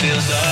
feels like